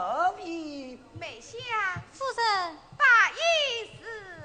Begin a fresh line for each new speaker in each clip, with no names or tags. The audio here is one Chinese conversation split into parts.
我谢夫人厚意。
梅香，
夫人，
把意思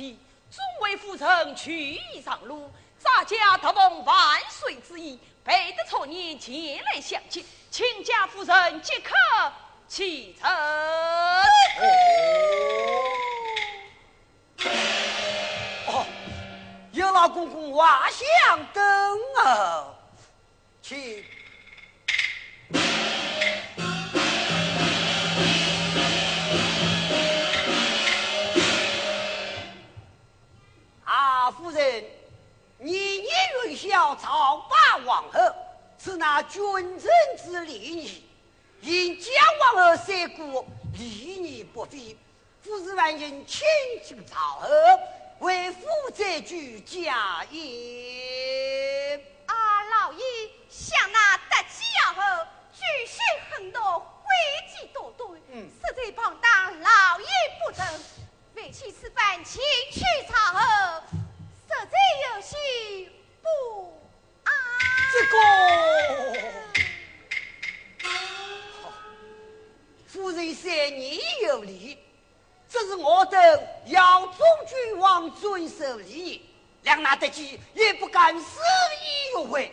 忘恩之际，众位夫人去意上路，咱家特奉万岁之意，备得朝你前来相亲，请家夫人即刻启程。
哦，有老公公瓦香灯哦，那君臣之礼仪。因姜王后三姑礼仪不废，夫子万应亲近朝后，为夫再举家业。
啊，老爷想那得吉以后，举行很多诡计多端，
嗯
实在帮当老爷不成。为妻吃饭，请去朝
遵守礼仪，两难得机也不敢肆意约会。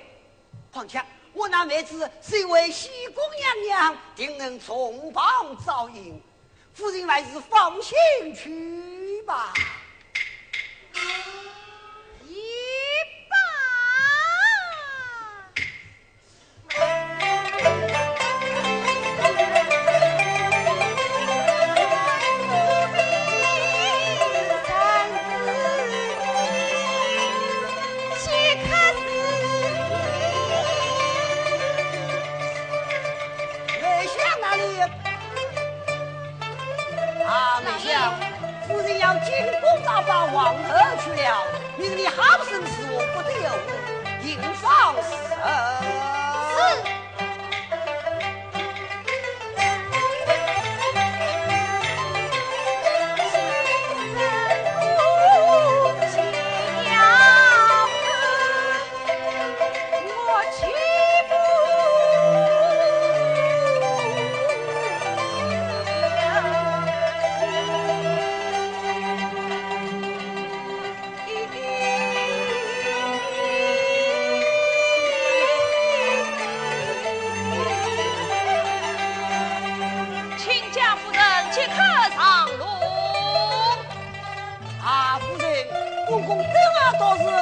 况且我那妹子是一位西宫娘娘，定能重磅照应。夫人还是放心去吧。要进宫找把王后去了。命你好生事我不得有误，应放
手。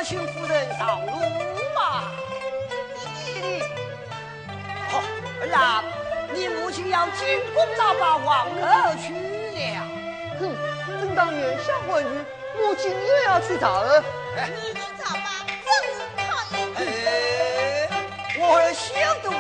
请夫人上路
嘛。你，好，儿啊，你母亲要进宫找把王后去了。
哼，正当元宵欢愉，母亲又要去找了。
你的早吧，真是讨厌。
哎，我儿晓得